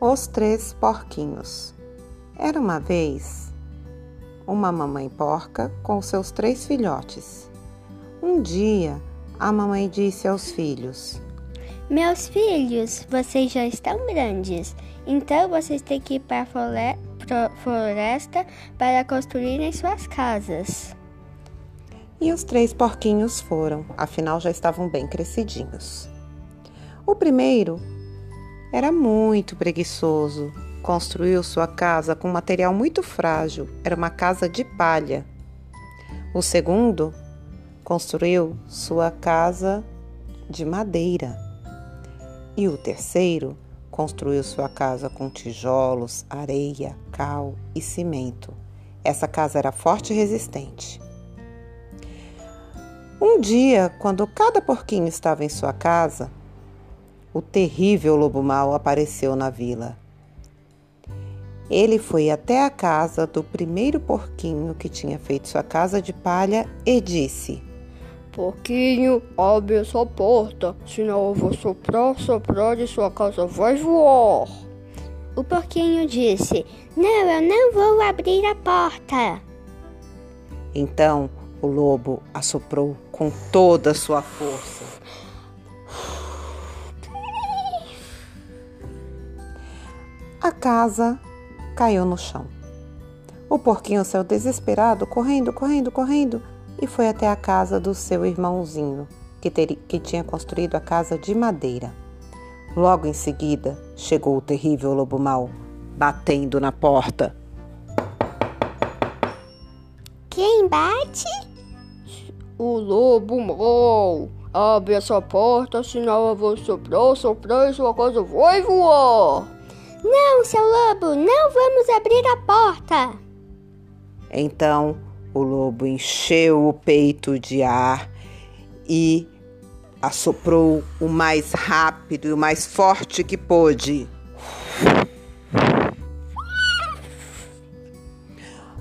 Os Três Porquinhos. Era uma vez uma mamãe porca com seus três filhotes. Um dia, a mamãe disse aos filhos: Meus filhos, vocês já estão grandes, então vocês têm que ir para a floresta para construírem suas casas. E os três porquinhos foram, afinal já estavam bem crescidinhos. O primeiro era muito preguiçoso. Construiu sua casa com material muito frágil, era uma casa de palha. O segundo construiu sua casa de madeira. E o terceiro construiu sua casa com tijolos, areia, cal e cimento. Essa casa era forte e resistente. Um dia, quando cada porquinho estava em sua casa, o terrível lobo mau apareceu na vila. Ele foi até a casa do primeiro porquinho que tinha feito sua casa de palha e disse: Porquinho, abre essa porta, senão eu vou soprar, soprar e sua casa vai voar. O porquinho disse: Não, eu não vou abrir a porta. Então o lobo assoprou com toda a sua força. A casa caiu no chão. O porquinho saiu desesperado, correndo, correndo, correndo, e foi até a casa do seu irmãozinho, que, ter, que tinha construído a casa de madeira. Logo em seguida, chegou o terrível lobo mau, batendo na porta. Quem bate? O lobo mau. Abre essa porta, senão eu vou soprar, soprar e sua casa vai voar. Não, seu lobo, não vamos abrir a porta. Então o lobo encheu o peito de ar e assoprou o mais rápido e o mais forte que pôde.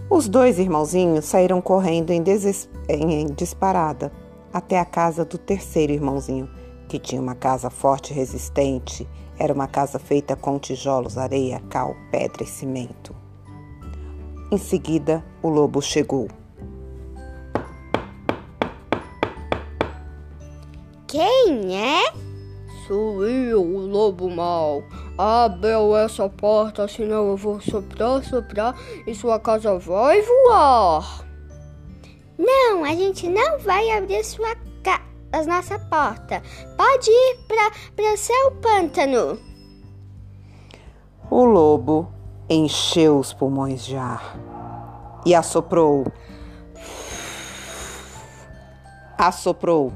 Os dois irmãozinhos saíram correndo em, em disparada até a casa do terceiro irmãozinho, que tinha uma casa forte e resistente era uma casa feita com tijolos, areia, cal, pedra e cimento. Em seguida, o lobo chegou. Quem é? Sou eu, o lobo mau. Abra essa porta, senão eu vou soprar, soprar e sua casa vai voar. Não, a gente não vai abrir sua a nossa porta. Pode ir para o seu pântano. O lobo encheu os pulmões de ar e assoprou. Assoprou.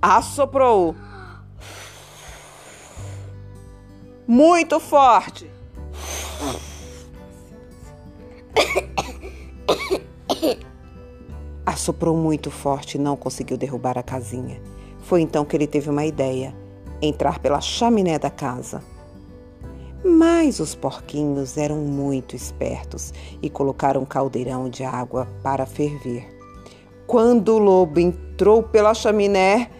Assoprou. Muito forte. Assoprou muito forte e não conseguiu derrubar a casinha. Foi então que ele teve uma ideia: entrar pela chaminé da casa. Mas os porquinhos eram muito espertos e colocaram um caldeirão de água para ferver. Quando o lobo entrou pela chaminé.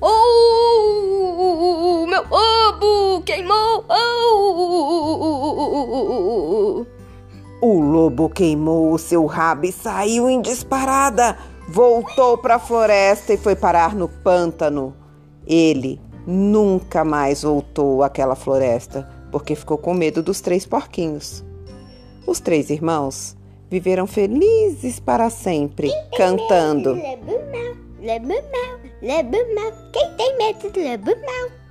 Oh, meu ovo queimou! Oh! Lobo queimou o seu rabo e saiu em disparada. Voltou para a floresta e foi parar no pântano. Ele nunca mais voltou àquela floresta porque ficou com medo dos três porquinhos. Os três irmãos viveram felizes para sempre, cantando. Lebu mau, lebu mau, lebu mau. Quem tem medo do lebu mau?